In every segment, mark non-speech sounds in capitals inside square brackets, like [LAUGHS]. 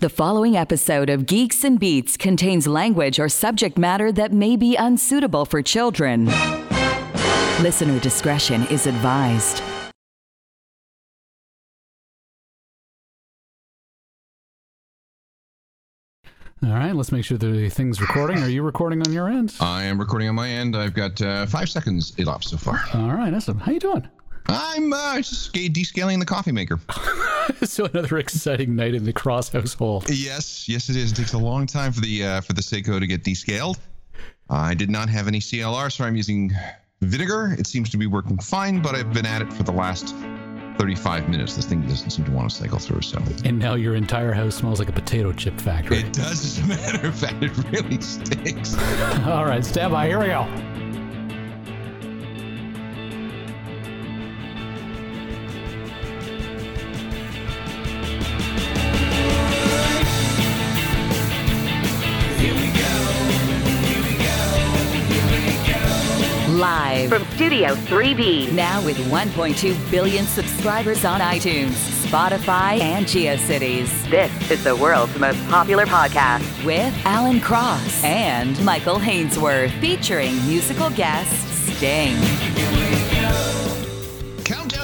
The following episode of Geeks and Beats contains language or subject matter that may be unsuitable for children. Listener discretion is advised. All right, let's make sure the thing's recording. Are you recording on your end? I am recording on my end. I've got uh, five seconds elapsed so far. All right, awesome. How you doing? I'm uh, just descaling the coffee maker. [LAUGHS] so another exciting night in the Cross household. Yes, yes, it is. It takes a long time for the uh, for the Seiko to get descaled. I did not have any CLR, so I'm using vinegar. It seems to be working fine, but I've been at it for the last 35 minutes. This thing doesn't seem to want to cycle through. So. And now your entire house smells like a potato chip factory. It does, as a matter of fact. It really stinks. [LAUGHS] All right, stand by. Here we go. Live from Studio 3B, now with 1.2 billion subscribers on iTunes, Spotify, and GeoCities. This is the world's most popular podcast with Alan Cross and Michael Hainsworth, featuring musical guest Sting.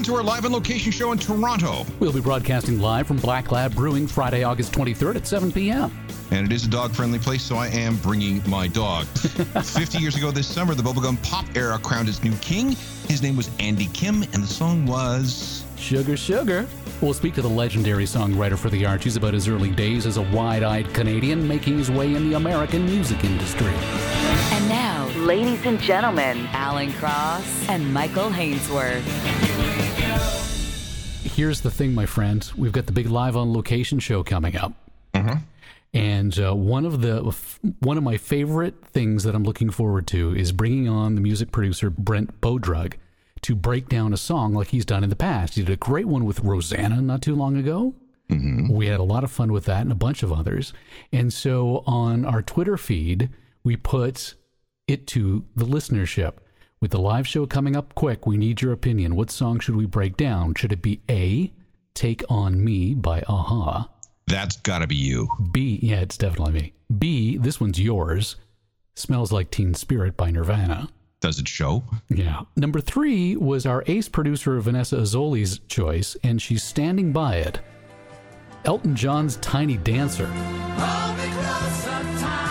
Countdown to our live and location show in Toronto. We'll be broadcasting live from Black Lab Brewing Friday, August 23rd at 7 p.m. And it is a dog friendly place, so I am bringing my dog. [LAUGHS] 50 years ago this summer, the bubblegum pop era crowned its new king. His name was Andy Kim, and the song was. Sugar Sugar. We'll speak to the legendary songwriter for the Archies about his early days as a wide eyed Canadian making his way in the American music industry. And now, ladies and gentlemen, Alan Cross and Michael Hainsworth. Here's the thing, my friend. We've got the big live on location show coming up. And uh, one of the one of my favorite things that I'm looking forward to is bringing on the music producer Brent Bodrug to break down a song like he's done in the past. He did a great one with Rosanna not too long ago. We had a lot of fun with that and a bunch of others. And so on our Twitter feed, we put it to the listenership. With the live show coming up quick, we need your opinion. What song should we break down? Should it be A, Take On Me by a-ha? That's gotta be you. B, yeah, it's definitely me. B, this one's yours. Smells Like Teen Spirit by Nirvana. Does it show? Yeah. Number three was our ace producer Vanessa Azzoli's choice, and she's standing by it. Elton John's Tiny Dancer. Hold me closer, tiny dancer.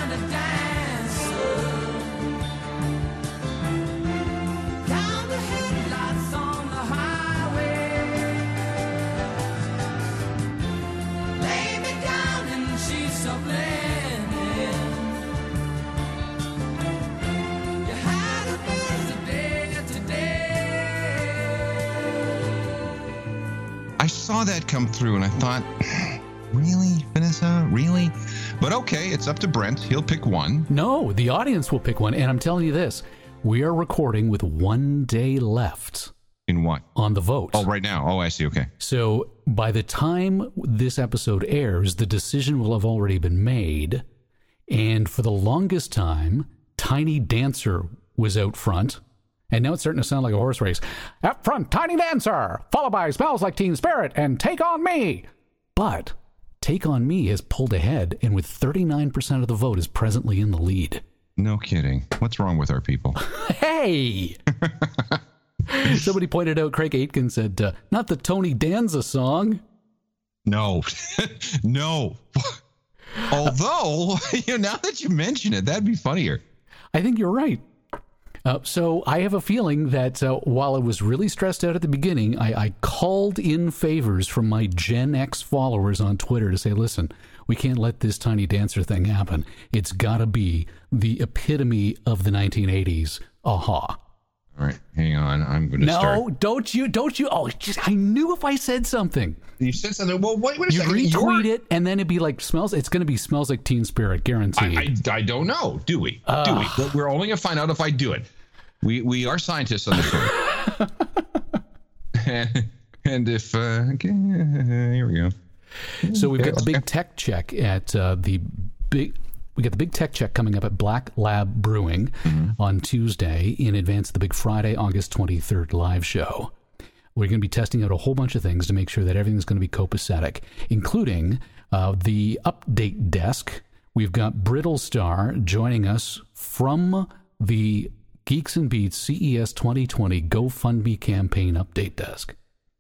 Saw that come through and I thought, really, Vanessa? Really? But okay, it's up to Brent. He'll pick one. No, the audience will pick one, and I'm telling you this we are recording with one day left In what? on the vote. Oh, right now. Oh, I see. Okay. So by the time this episode airs, the decision will have already been made. And for the longest time, Tiny Dancer was out front. And now it's starting to sound like a horse race. Up front, Tiny Dancer, followed by Smells Like Teen Spirit and Take On Me. But Take On Me has pulled ahead and with 39% of the vote is presently in the lead. No kidding. What's wrong with our people? [LAUGHS] Hey! [LAUGHS] Somebody pointed out, Craig Aitken said, uh, not the Tony Danza song. No. [LAUGHS] no. Although, you know, now that you mention it, that'd be funnier. I think you're right. Uh, so I have a feeling that uh, while I was really stressed out at the beginning, I, I called in favors from my Gen X followers on Twitter to say, listen, we can't let this tiny dancer thing happen. It's got to be the epitome of the 1980s. a-ha. All right, hang on. I'm going to No, start. don't you, don't you. Oh, just, I knew if I said something, You said something. Well, wait, wait a you second. retweet You're- it, and then it'd be like, smells, it's going to be smells like Teen Spirit, guaranteed. I, I, I don't know. Do we? do we? But we're only going to find out if I do it. We we are scientists on the show. [LAUGHS] and, and if uh, okay, here we go. So we've got the big tech check at uh, the big. We got the big tech check coming up at Black Lab Brewing on Tuesday in advance of the big Friday, August 23rd live show. We're going to be testing out a whole bunch of things to make sure that everything's going to be copacetic, including uh, the update desk. We've got Brittlestar joining us from the Geeks and Beats CES 2020 GoFundMe campaign update desk.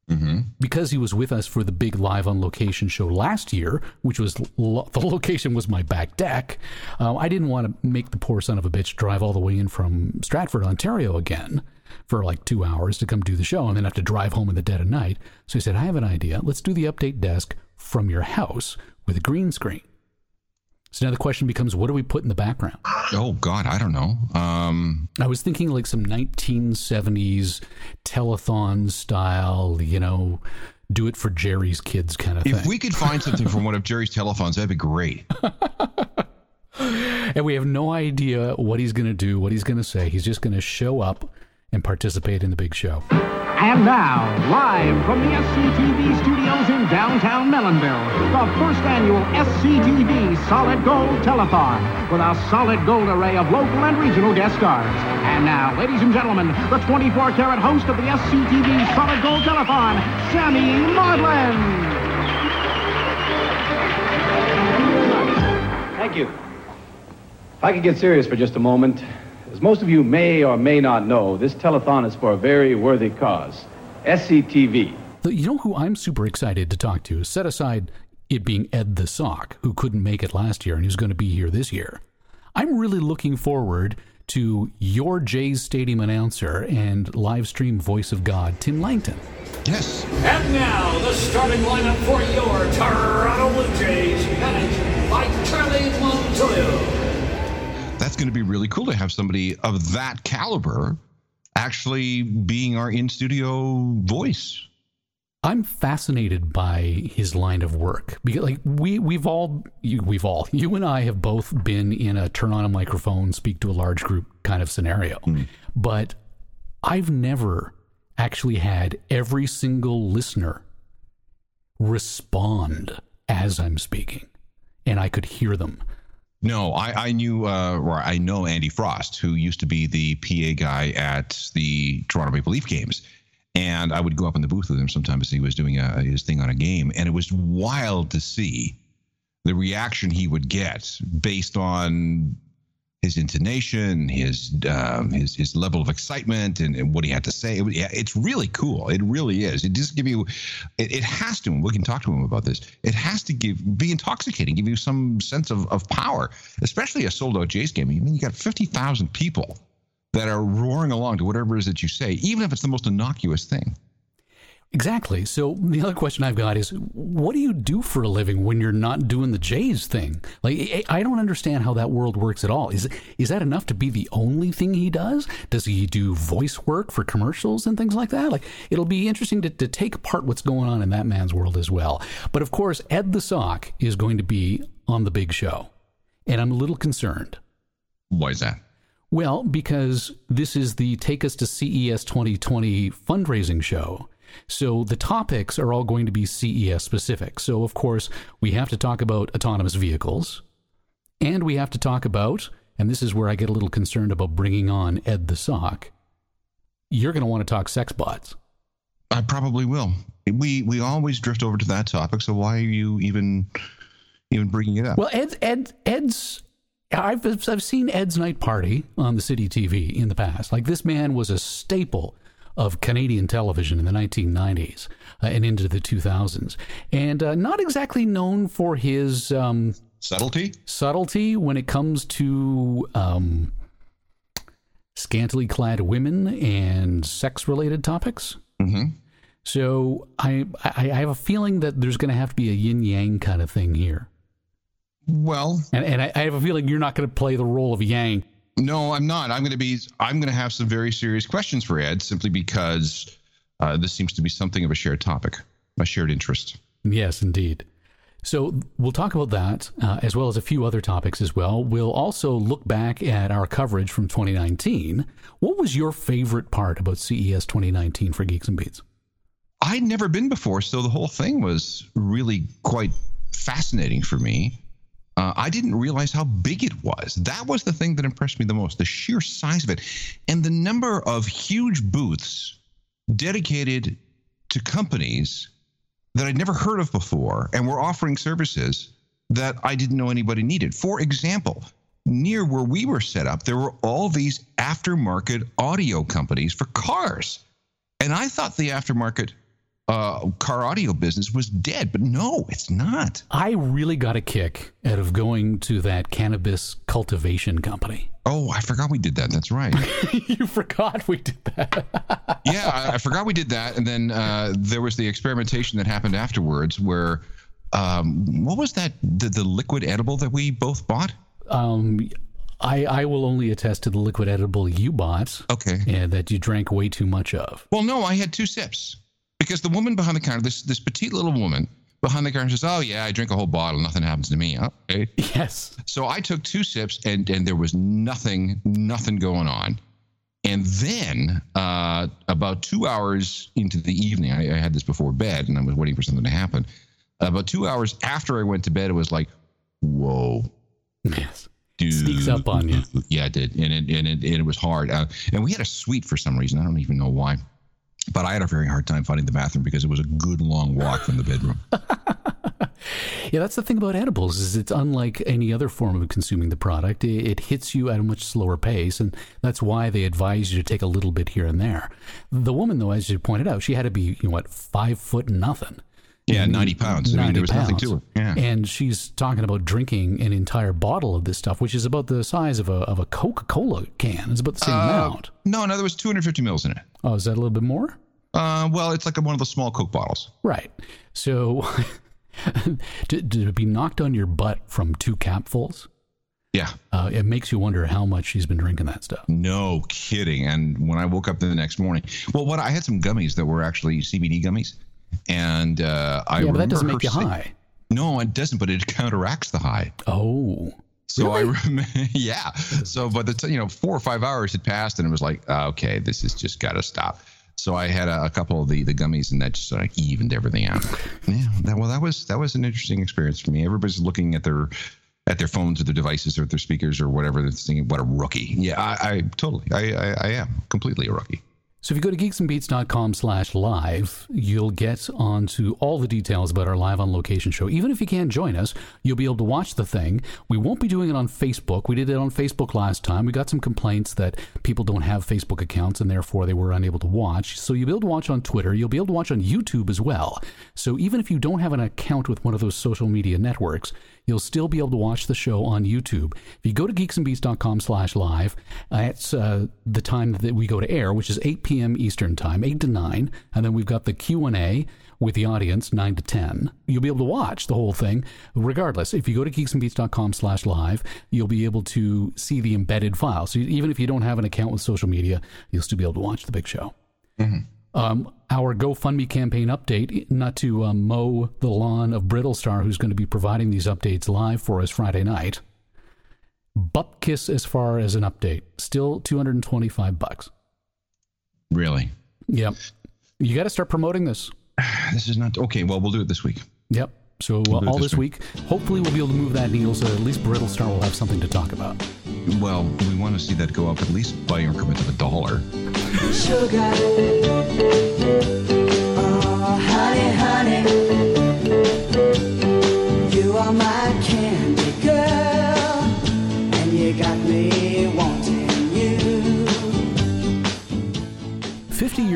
Mm-hmm. Because he was with us for the big live on location show last year, which was lo- [LAUGHS] the location was my back deck, uh, I didn't want to make the poor son of a bitch drive all the way in from Stratford, Ontario again for like two hours to come do the show and then have to drive home in the dead of night. So he said, I have an idea. Let's do the update desk from your house with a green screen. So now the question becomes, what do we put in the background? Oh God, I don't know. Um, I was thinking like some 1970s telethon style, you know, do it for Jerry's kids kind of if thing. If we could find [LAUGHS] something from one of Jerry's telephones, that'd be great. and we have no idea what he's going to do, what he's going to say. He's just going to show up and participate in the big show. And now, live from the SCTV studios in downtown Melonville, the first annual SCTV Solid Gold Telethon with a solid gold array of local and regional guest stars. And now, ladies and gentlemen, the 24 karat host of the SCTV Solid Gold Telethon, Sammy Maudlin. Thank you. If I could get serious for just a moment. As most of you may or may not know, this telethon is for a very worthy cause SCTV. You know who I'm super excited to talk to? Set aside it being Ed the Sock, who couldn't make it last year and who's going to be here this year. I'm really looking forward to your Jays Stadium announcer and live stream voice of God, Tim Langton. Yes. And now, the starting lineup for your Toronto Blue Jays, managed by Charlie Montoyo. Going to be really cool to have somebody of that caliber actually being our in studio voice. I'm fascinated by his line of work because, like, we we've all you, we've all you and I have both been in a turn on a microphone, speak to a large group kind of scenario, hmm. but I've never actually had every single listener respond as I'm speaking, and I could hear them. No, I, I knew, uh, or I know Andy Frost, who used to be the PA guy at the Toronto Maple Leaf games. And I would go up in the booth with him sometimes as he was doing a, his thing on a game. And it was wild to see the reaction he would get based on his intonation, his um, his his level of excitement, and, and what he had to say. It, yeah, it's really cool. It really is. It just give you. It, it has to. We can talk to him about this. It has to give be intoxicating, give you some sense of, of power, especially a sold out Jays game. I mean, you got fifty thousand people that are roaring along to whatever it is that you say, even if it's the most innocuous thing. Exactly. So the other question I've got is, what do you do for a living when you're not doing the Jays thing? Like, I- don't understand how that world works at all. Is is that enough to be the only thing he does? Does he do voice work for commercials and things like that? Like, it'll be interesting to, to take apart what's going on in that man's world as well. But of course, Ed the Sock is going to be on the big show, and I'm a little concerned. Why is that? Well, because this is the Take Us to CES 2020 fundraising show. So the topics are all going to be CES specific. So, of course, we have to talk about autonomous vehicles, and we have to talk about, and this is where I get a little concerned about bringing on Ed the Sock. You're going to want to talk sex bots. I probably will. We we always drift over to that topic. So why are you even even bringing it up? Well, Ed, Ed, Ed's. I've I've seen Ed's Night Party on the Citytv in the past. Like this man was a staple of Canadian television in the 1990s uh, and into the 2000s, and uh, not exactly known for his um, Subtlety. subtlety when it comes to um, scantily clad women and sex-related topics. hmm So I, I I have a feeling that there's going to have to be a yin yang kind of thing here. Well, And, and I, I have a feeling you're not going to play the role of Yang. No, I'm not. I'm going to be. I'm going to have some very serious questions for Ed, simply because uh, this seems to be something of a shared topic, a shared interest. Yes, indeed. So we'll talk about that uh, as well as a few other topics as well. We'll also look back at our coverage from 2019. What was your favorite part about CES 2019 for Geeks and Beats? I'd never been before, so the whole thing was really quite fascinating for me. Uh, I didn't realize how big it was. That was the thing that impressed me the most the sheer size of it and the number of huge booths dedicated to companies that I'd never heard of before and were offering services that I didn't know anybody needed. For example, near where we were set up, there were all these aftermarket audio companies for cars. And I thought the aftermarket uh, car audio business was dead, but no, it's not. I really got a kick out of going to that cannabis cultivation company. Oh, I forgot we did that. That's right. [LAUGHS] you forgot we did that. [LAUGHS] yeah, I, I, forgot we did that. And then uh, there was the experimentation that happened afterwards where, um, what was that? The, the liquid edible that we both bought? Um, I, I will only attest to the liquid edible you bought. Okay. And that you drank way too much of. Well, no, I had two sips because the woman behind the counter, this this petite little woman behind the counter says, "Oh yeah, I drink a whole bottle, nothing happens to me." Okay. Yes. So I took two sips, and and there was nothing, nothing going on. And then uh, about two hours into the evening, I, I, had this before bed, and I was waiting for something to happen. about two hours after I went to bed, it was like, "Whoa." Yes. Dude. Sneaks up on you. Yeah, it did, and it and it, and it was hard. Uh, and we had a suite for some reason. I don't even know why. But I had a very hard time finding the bathroom because it was a good long walk from the bedroom. [LAUGHS] yeah, that's the thing about edibles is it's unlike any other form of consuming the product. It, it, hits you at a much slower pace, and that's why they advise you to take a little bit here and there. The woman, though, as you pointed out, she had to be you know, what five foot nothing. Yeah, 90 pounds. 90 I mean, there was pounds. nothing to her. Yeah. And she's talking about drinking an entire bottle of this stuff, which is about the size of a, of a Coca Cola can. It's about the same uh, amount. No, no, there was 250 mils in it. Oh, is that a little bit more? Uh, well, it's like one of the small Coke bottles. Right. So [LAUGHS] to, to, be knocked on your butt from two capfuls. Yeah. Uh, it makes you wonder how much she's been drinking that stuff. No kidding. And when I woke up the next morning, well, what I had some gummies that were actually CBD gummies. And uh, I yeah, but that doesn't make you say, high. No, it doesn't, but it counteracts the high. Oh. So really? I remember, [LAUGHS] yeah. So, but the, t- you know, four or five hours had passed and it was like, uh, okay, this has just got to stop. So I had a, a, couple of the, the gummies and that just sort of evened everything out. [SIGHS] Yeah. That, well, that was, that was an interesting experience for me. Everybody's looking at their, at their phones or their devices or their speakers or whatever. They're thinking, what a rookie. Yeah, I, I totally, I, I, I am completely a rookie. So if you go to geeksandbeats.com slash live, you'll get onto all the details about our live on location show. Even if you can't join us, you'll be able to watch the thing. We won't be doing it on Facebook. We did it on Facebook last time. We got some complaints that people don't have Facebook accounts and therefore they were unable to watch. So you'll be able to watch on Twitter. You'll be able to watch on YouTube as well. So even if you don't have an account with one of those social media networks, you'll still be able to watch the show on YouTube. If you go to geeksandbeats.com slash live, that's uh, the time that we go to air, which is 8 p.m. Eastern Time, 8 to 9. And then we've got the Q&A with the audience, 9 to 10. You'll be able to watch the whole thing regardless. If you go to geeksandbeats.com slash live, you'll be able to see the embedded file. So even if you don't have an account with social media, you'll still be able to watch the big show. Mm-hmm. Um, our GoFundMe campaign update, not to um, mow the lawn of Brittlestar, who's going to be providing these updates live for us Friday night. Bupkis as far as an update, still 225 bucks. Really? Yep. You got to start promoting this. [SIGHS] This is not okay. Well, we'll do it this week. Yep. So uh, all this, this week. week, hopefully we'll be able to move that needle so at least Brittlestar will have something to talk about. Well, we want to see that go up at least by increments of a dollar. Sugar.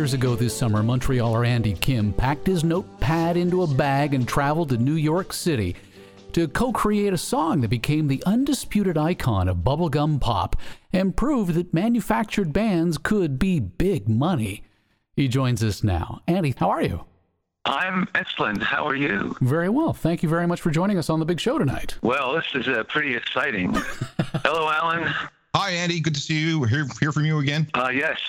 Years ago this summer, Montrealer Andy Kim packed his notepad into a bag and traveled to New York City to co create a song that became the undisputed icon of bubblegum pop and proved that manufactured bands could be big money. He joins us now. Andy, how are you? I'm excellent. How are you? Very well. Thank you very much for joining us on the big show tonight. Well, this is uh, pretty exciting. [LAUGHS] Hello, Alan. Hi, Andy. Good to see you. Hear, hear from you again. Uh, yes.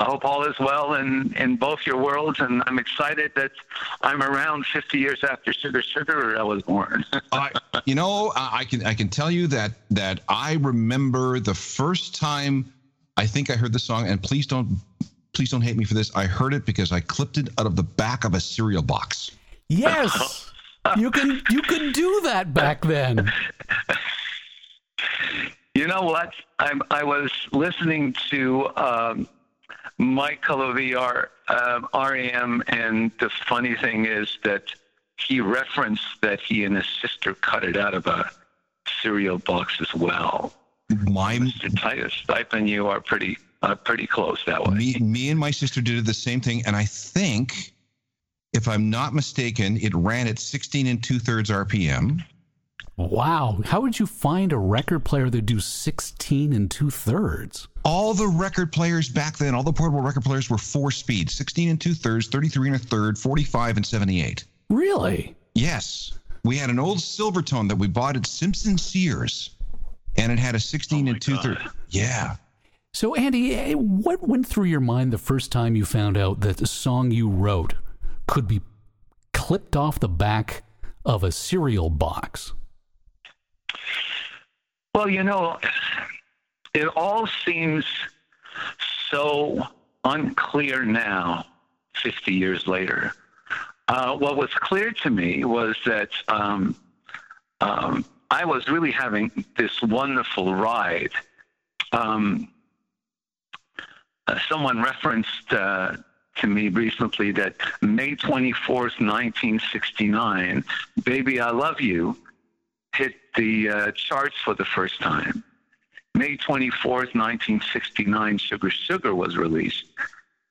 I hope all is well in, in both your worlds, and I'm excited that I'm around 50 years after Sugar Sugar I was born. [LAUGHS] uh, you know, I can I can tell you that that I remember the first time I think I heard the song, and please don't please don't hate me for this. I heard it because I clipped it out of the back of a cereal box. Yes, you can you can do that back then. [LAUGHS] You know what? I'm, I was listening to um, Mike Calovier, uh, REM, and the funny thing is that he referenced that he and his sister cut it out of a cereal box as well. My Mr. Titus Stipe and you are pretty uh, pretty close that way. me, me and my sister did the same thing, and I think, if I'm not mistaken, it ran at 16 and two thirds RPM. Wow. How would you find a record player that do 16 and two thirds? All the record players back then, all the portable record players were four speed 16 and two thirds, 33 and a third, 45 and 78. Really? Yes. We had an old Silvertone that we bought at Simpson Sears, and it had a 16 Oh and two thirds. Yeah. So, Andy, eh, what went through your mind the first time you found out that the song you wrote could be clipped off the back of a cereal box? Well, you know, it all seems so unclear now, 50 years later. Uh, what was clear to me was that um, um, I was really having this wonderful ride. Um, uh, someone referenced uh, to me recently that May 24th, 1969, Baby I Love You hit the uh, charts for the first time. May 24th, 1969, Sugar Sugar was released,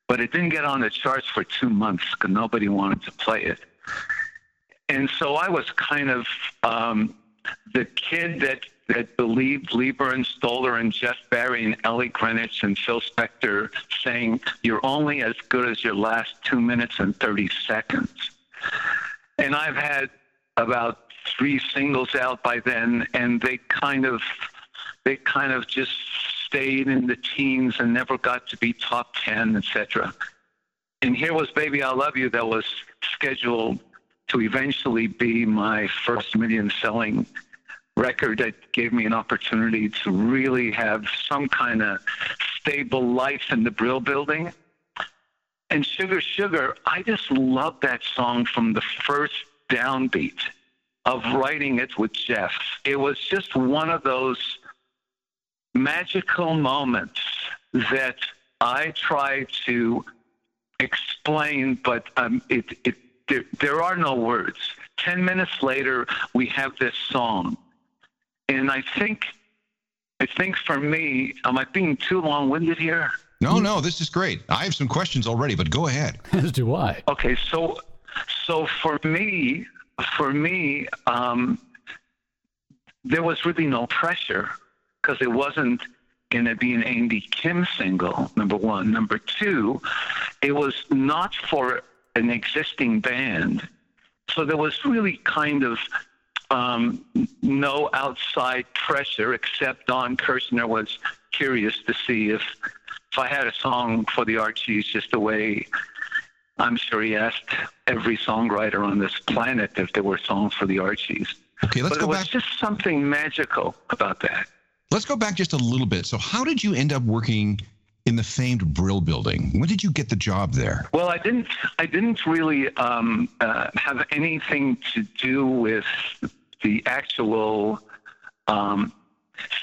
but it didn't get on the charts for two months because nobody wanted to play it. And so I was kind of um, the kid that, that believed Leiber and Stoller and Jeff Barry and Ellie Greenwich and Phil Spector saying, You're only as good as your last two minutes and 30 seconds. And I've had about three singles out by then, and they kind of they kind of just stayed in the teens and never got to be top 10, etc. And here was Baby I Love You that was scheduled to eventually be my first million selling record that gave me an opportunity to really have some kind of stable life in the Brill building. And Sugar Sugar, I just love that song from the first downbeat of writing it with Jeff. It was just one of those magical moments that I try to explain, but um, it, it, there, there are no words. Ten minutes later, we have this song, and I think, I think for me, am I being too long-winded here? No, no, this is great. I have some questions already, but go ahead. [LAUGHS] As do I. Okay, so so for me, for me, um, there was really no pressure because it wasn't going to be an Andy Kim single. Number one, number two, it was not for an existing band, so there was really kind of um, no outside pressure except Don Kirshner was curious to see if if I had a song for the Archies just the way I'm sure he asked every songwriter on this planet if there were songs for the Archies. Okay, let's but go it was just something magical about that. Let's go back just a little bit. So, how did you end up working in the famed Brill building? When did you get the job there? Well, I didn't. I didn't really um, uh, have anything to do with the actual um,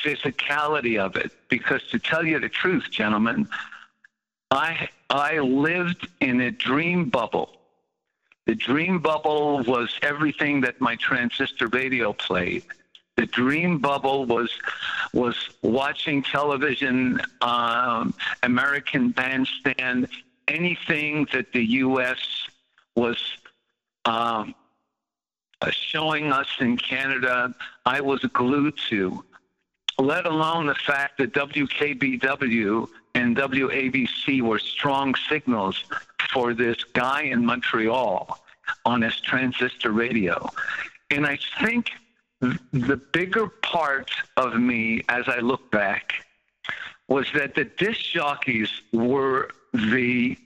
physicality of it, because to tell you the truth, gentlemen, I I lived in a dream bubble. The dream bubble was everything that my transistor radio played. The dream bubble was was watching television, um, American Bandstand, anything that the U.S. was um, uh, showing us in Canada. I was glued to. Let alone the fact that WKBW and WABC were strong signals for this guy in Montreal on his transistor radio. And I think the bigger part of me as I look back was that the disc jockeys were the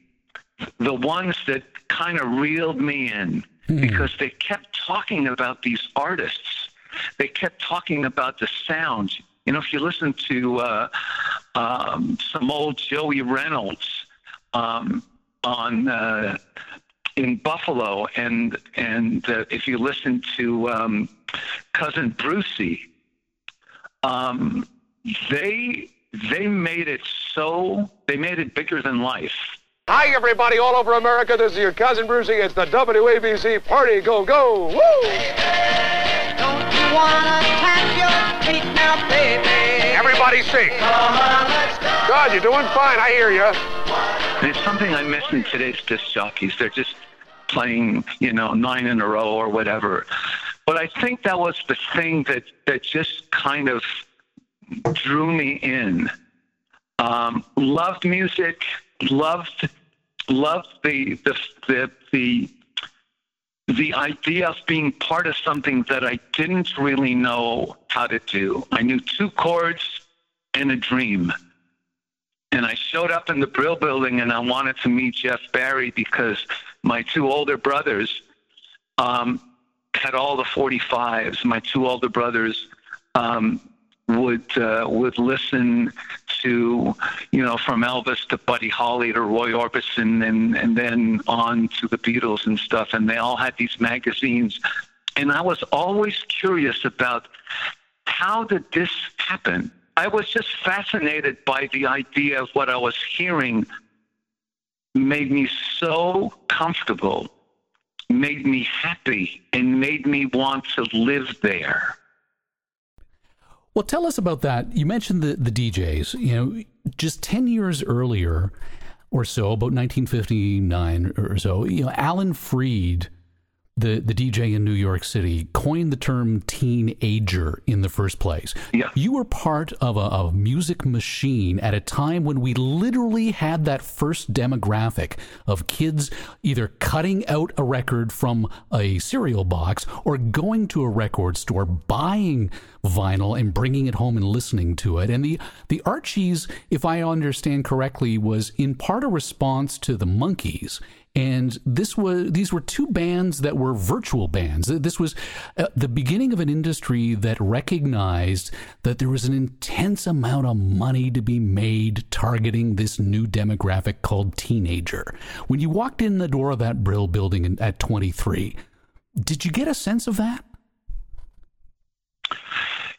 the ones that kind of reeled me in hmm. because they kept talking about these artists. They kept talking about the sounds. You know, if you listen to uh, um, some old Joey Reynolds um, on uh, in Buffalo, and and uh, if you listen to um, cousin Brucie, um, they they made it so they made it bigger than life. Hi, everybody all over America. This is your cousin Brucie. It's the WABC Party Go Go. Woo! Don't you wanna tap your feet now, baby? Everybody sing. Come on, let's go. God, you're doing fine. I hear you. There's something I miss in today's disc jockeys. They're just playing, you know, nine in a row or whatever. But I think that was the thing that that just kind of drew me in. Um, loved music, loved loved the the the the the idea of being part of something that I didn't really know how to do. I knew two chords and a dream. And I showed up in the Brill building and I wanted to meet Jeff Barry because my two older brothers um, had all the 45s. My two older brothers um, would uh, would listen to you know from Elvis to Buddy Holly to Roy Orbison and and then on to the Beatles and stuff. And they all had these magazines. And I was always curious about how did this happen? I was just fascinated by the idea of what I was hearing. Made me so comfortable made me happy and made me want to live there Well, tell us about that. You mentioned the, the DJs. You know, just 10 years earlier or so, about 1959 or so, you know, Alan Freed, the, the DJ in New York City, coined the term teenager in the first place. Yeah. You were part of a, a music machine at a time when we literally had that first demographic of kids either cutting out a record from a cereal box or going to a record store, buying vinyl and bringing it home and listening to it. And the, the Archies, if I understand correctly, was in part a response to the Monkees. And this was these were two bands that were virtual bands. This was uh, the beginning of an industry that recognized that there was an intense amount of money to be made targeting this new demographic called teenager. When you walked in the door of that Brill building in, at 23, did you get a sense of that?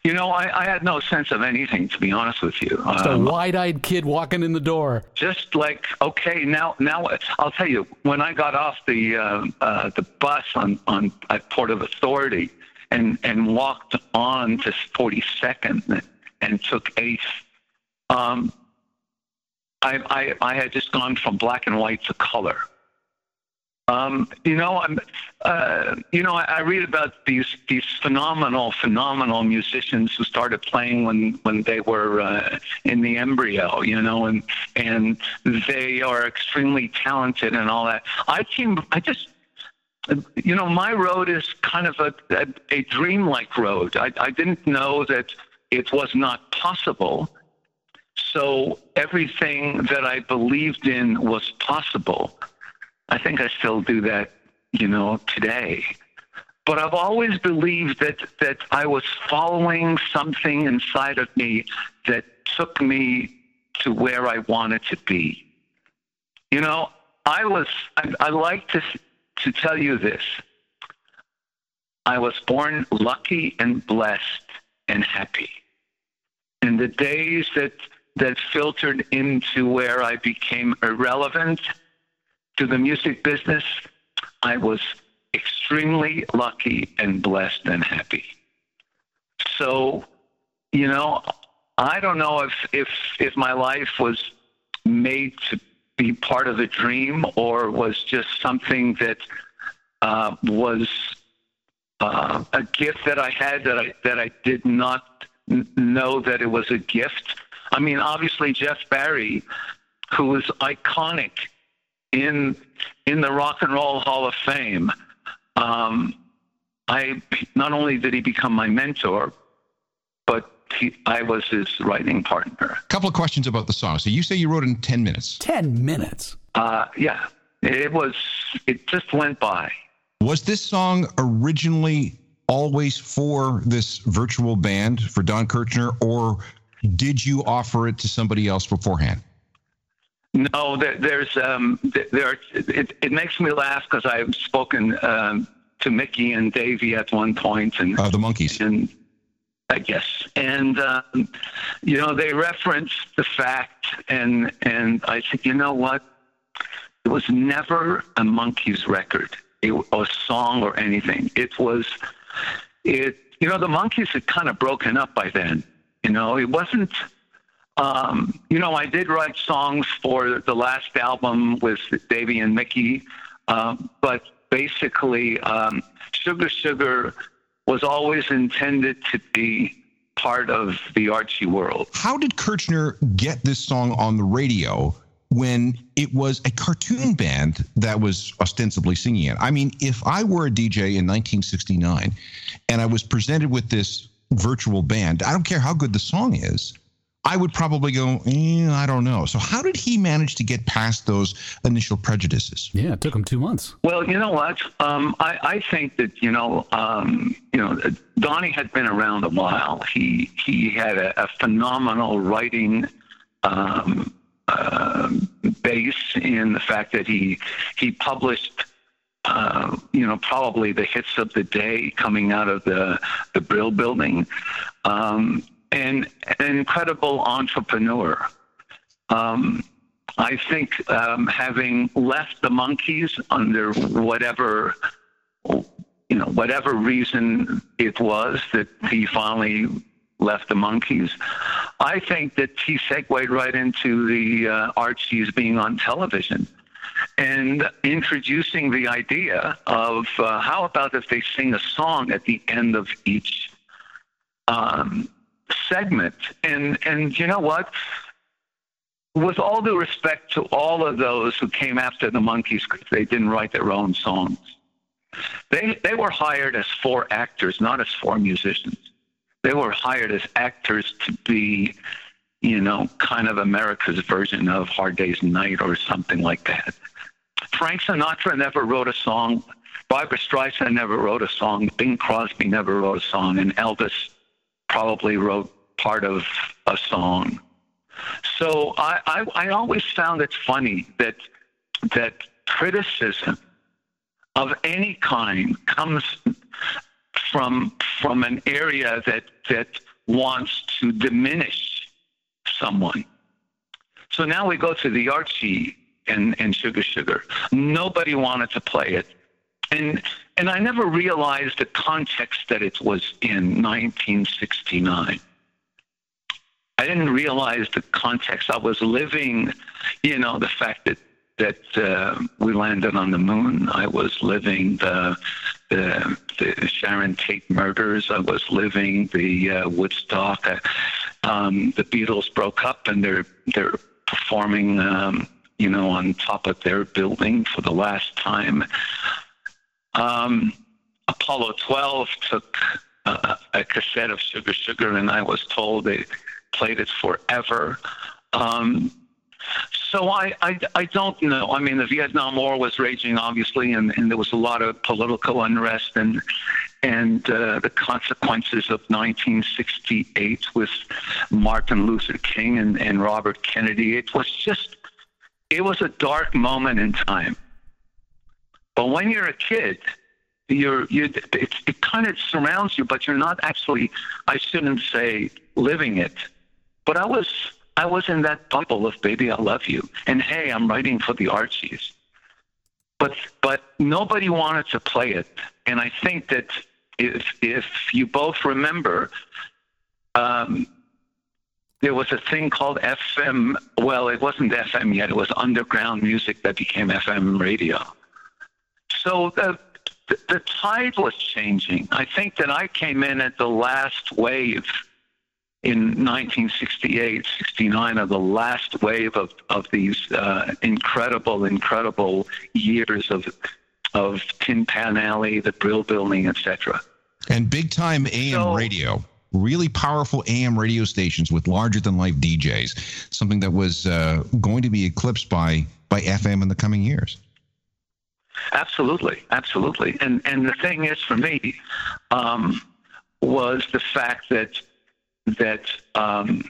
You know, I, I had no sense of anything, to be honest with you. Just a Um, wide-eyed kid walking in the door. just like okay, now now I'll tell you when I got off the uh, uh, the bus on on at Port of Authority and and walked on to 42nd and took Eighth. Um, I, I I had just gone from black and white to color. Um, you know, I'm, uh, you know, I, I read about these these phenomenal, phenomenal musicians who started playing when when they were uh, in the embryo. You know, and and they are extremely talented and all that. I came, I just. You know, my road is kind of a, a, a dreamlike road. I, I didn't know that it was not possible. So everything that I believed in was possible. I think I still do that, you know, today. But I've always believed that that I was following something inside of me that took me to where I wanted to be. You know, I was I, I like to to tell you this. I was born lucky and blessed and happy. And the days that that filtered into where I became irrelevant to the music business, I was extremely lucky and blessed and happy. So, you know, I don't know if if if my life was made to be part of a dream or was just something that uh, was uh, a gift that I had that I that I did not know that it was a gift. I mean, obviously Jeff Barry, who was iconic in in the Rock and Roll Hall of Fame. Um, I not only did he become my mentor, but he, I was his writing partner. A couple of questions about the song. So you say you wrote it in 10 minutes. 10 minutes. Uh, yeah, it was. It just went by. Was this song originally always for this virtual band for Don Kirshner, or did you offer it to somebody else beforehand? No, there, there's um, th- there. It, it makes me laugh because I've spoken um, to Mickey and Davey at one point, and Uh, the Monkees. and I guess, and um, you know they referenced the fact, and and I said, you know what, it was never a Monkees record, it, a song or anything. It was, it you know, the Monkees had kind of broken up by then. You know, it wasn't. Um, you know, I did write songs for the last album with Davy and Mickey, um, but basically, um, Sugar Sugar was always intended to be part of the Archie world. How did Kirshner get this song on the radio when it was a cartoon band that was ostensibly singing it? I mean, if I were a DJ in 1969 and I was presented with this virtual band, I don't care how good the song is. I would probably go, eh, I don't know. So, how did he manage to get past those initial prejudices? Yeah, it took him two months. Well, you know what? Um, I, I think that you know, um, you know, Donnie had been around a while. He he had a, a phenomenal writing um, uh, base in the fact that he he published. Uh, you know, probably the hits of the day coming out of the the Brill Building. Um, and an incredible entrepreneur. Um, I think um, having left the Monkees under whatever you know whatever reason it was that he finally left the Monkees, I think that he segued right into the uh, Archies being on television and introducing the idea of uh, how about if they sing a song at the end of each um, segment. And and you know what? With all due respect to all of those who came after the Monkees because they didn't write their own songs, they they were hired as four actors, not as four musicians. They were hired as actors to be, you know, kind of America's version of Hard Day's Night or something like that. Frank Sinatra never wrote a song. Barbra Streisand never wrote a song. Bing Crosby never wrote a song. And Elvis probably wrote part of a song. So I, I, I always found it funny that that criticism of any kind comes from from an area that that wants to diminish someone. So now we go to the Archie and, and Sugar Sugar. Nobody wanted to play it. And and I never realized the context that it was in 1969. I didn't realize the context. I was living, you know, the fact that that uh, we landed on the moon. I was living the, the, the Sharon Tate murders. I was living the uh, Woodstock. Uh, um, the Beatles broke up and they're they're performing, um, you know, on top of their building for the last time. Um, Apollo 12 took uh, a cassette of Sugar Sugar, and I was told they played it forever. Um, so I, I, I don't know. I mean, the Vietnam War was raging, obviously, and, and there was a lot of political unrest and and uh, the consequences of 1968 with Martin Luther King and, and Robert Kennedy. It was just, it was a dark moment in time. But when you're a kid, you're you it, it kind of surrounds you, but you're not actually. I shouldn't say living it, but I was I was in that bubble of baby, I love you, and hey, I'm writing for the Archies. But but nobody wanted to play it, and I think that if if you both remember. Um, there was a thing called FM. Well, it wasn't FM yet. It was underground music that became FM radio. So the, the tide was changing. I think that I came in at the last wave in 1968, 69 of the last wave of, of these uh, incredible, incredible years of of Tin Pan Alley, the Brill Building, etc. And big time AM so, radio, really powerful AM radio stations with larger than life DJs, something that was uh, going to be eclipsed by by FM in the coming years. Absolutely, absolutely. And and the thing is, for me, um, was the fact that that um,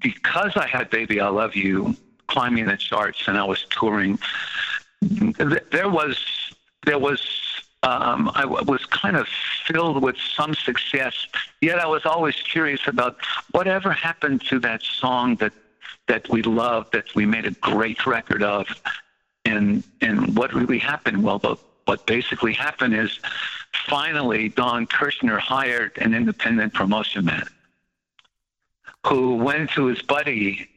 because I had "Baby I Love You" climbing the charts and I was touring, there was there was um, I was kind of filled with some success. Yet I was always curious about whatever happened to that song that that we loved, that we made a great record of, and and what really happened? Well, the, what basically happened is finally Don Kirshner hired an independent promotion man who went to his buddy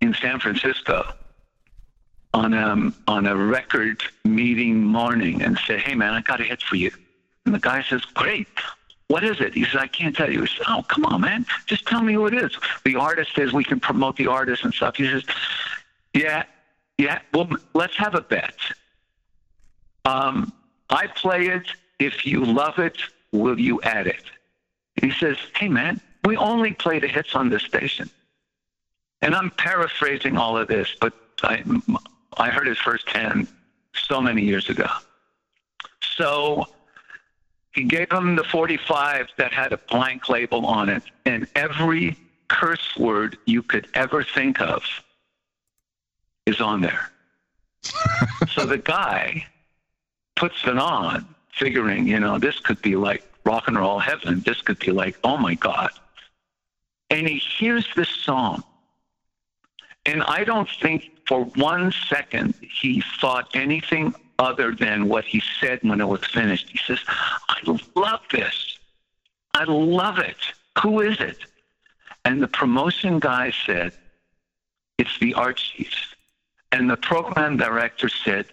in San Francisco on a on a record meeting morning and said, "Hey man, I got a hit for you." And the guy says, "Great." What is it? He says, I can't tell you. He says, Oh, come on, man. Just tell me who it is. The artist says we can promote the artist and stuff. He says, Yeah, yeah. Well, let's have a bet. Um, I play it. If you love it, will you add it? He says, Hey, man, we only play the hits on this station. And I'm paraphrasing all of this, but I, I heard it firsthand so many years ago. So he gave him the 45 that had a blank label on it, and every curse word you could ever think of is on there. so the guy puts it on, figuring, you know, this could be like rock and roll heaven. This could be like, oh my God. And he hears this song. And I don't think for one second he thought anything other than what he said when it was finished. He says, I love this. I love it. Who is it? And the promotion guy said, It's the Archies. And the program director said,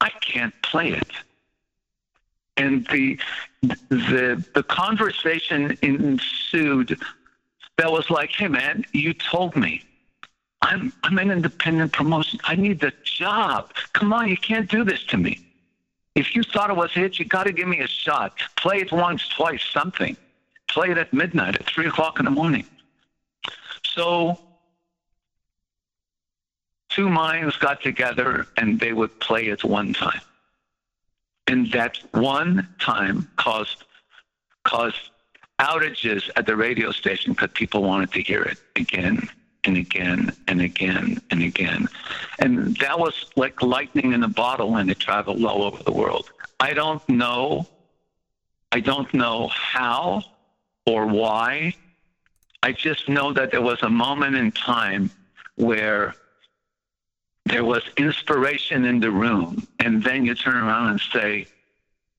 I can't play it. And the the the conversation ensued that was like, hey man, you told me. I'm I'm an independent promotion. I need the job. Come on, you can't do this to me. If you thought it was a hit, you got to give me a shot. Play it once, twice, something. Play it at midnight, at three o'clock in the morning. So two minds got together and they would play it one time. And that one time caused caused outages at the radio station because people wanted to hear it again and again and again and again. And that was like lightning in a bottle and it traveled all over the world. I don't know. I don't know how or why. I just know that there was a moment in time where there was inspiration in the room. And then you turn around and say,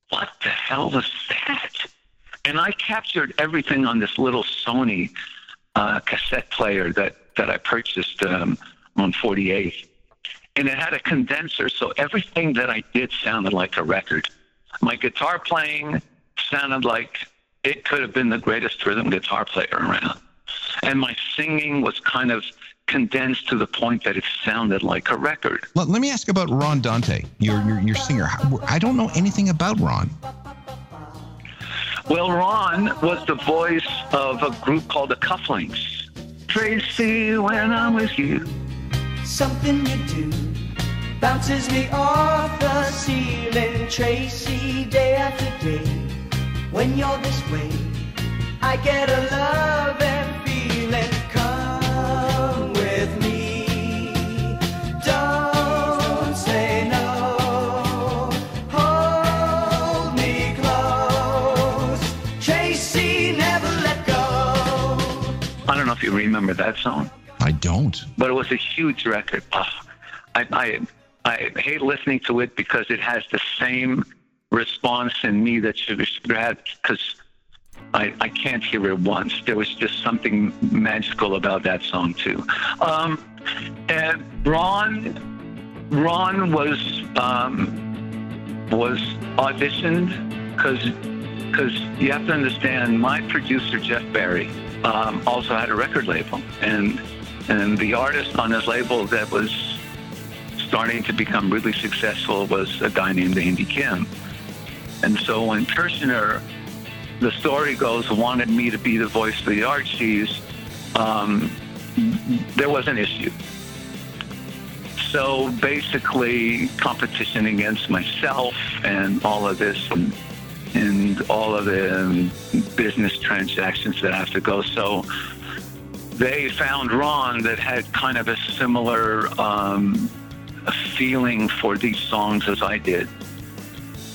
What the hell was that? And I captured everything on this little Sony uh, cassette player that that I purchased um, on 48. And it had a condenser, so everything that I did sounded like a record. My guitar playing sounded like it could have been the greatest rhythm guitar player around. And my singing was kind of condensed to the point that it sounded like a record. Let, let me ask about Ron Dante, your, your, your singer. I don't know anything about Ron. Well, Ron was the voice of a group called the Cufflinks. Tracy, when I'm with you. Something you do bounces me off the ceiling, Tracy, day after day. When you're this way, I get a love and you remember that song, I don't. but it was a huge record. Oh, I, I, I hate listening to it because it has the same response in me that Sugar Sugar had because I, I can't hear it once. There was just something magical about that song too. Um, and Ron, Ron was um, was auditioned because because you have to understand my producer Jeff Barry um, also had a record label and and the artist on his label that was starting to become really successful was a guy named Andy Kim. And so when Kirshner, the story goes, wanted me to be the voice of the Archies, um, there was an issue. So basically, competition against myself and all of this and, and all of the business transactions that have to go. So they found Ron that had kind of a similar um, feeling for these songs as I did.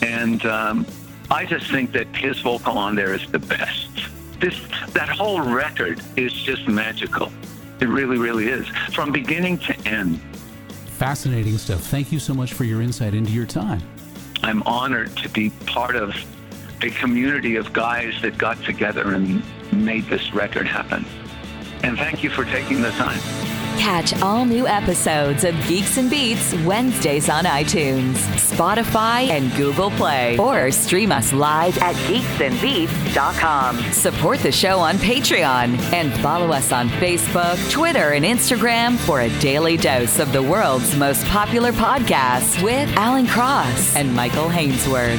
And um, I just think that his vocal on there is the best. This that whole record is just magical. It really, really is, from beginning to end. fascinating stuff. Thank you so much for your insight into your time. I'm honored to be part of a community of guys that got together and made this record happen. And thank you for taking the time. Catch all new episodes of Geeks and Beats Wednesdays on iTunes, Spotify, and Google Play. Or stream us live at geeksandbeats.com. Support the show on Patreon and follow us on Facebook, Twitter, and Instagram for a daily dose of the world's most popular podcast with Alan Cross and Michael Hainsworth.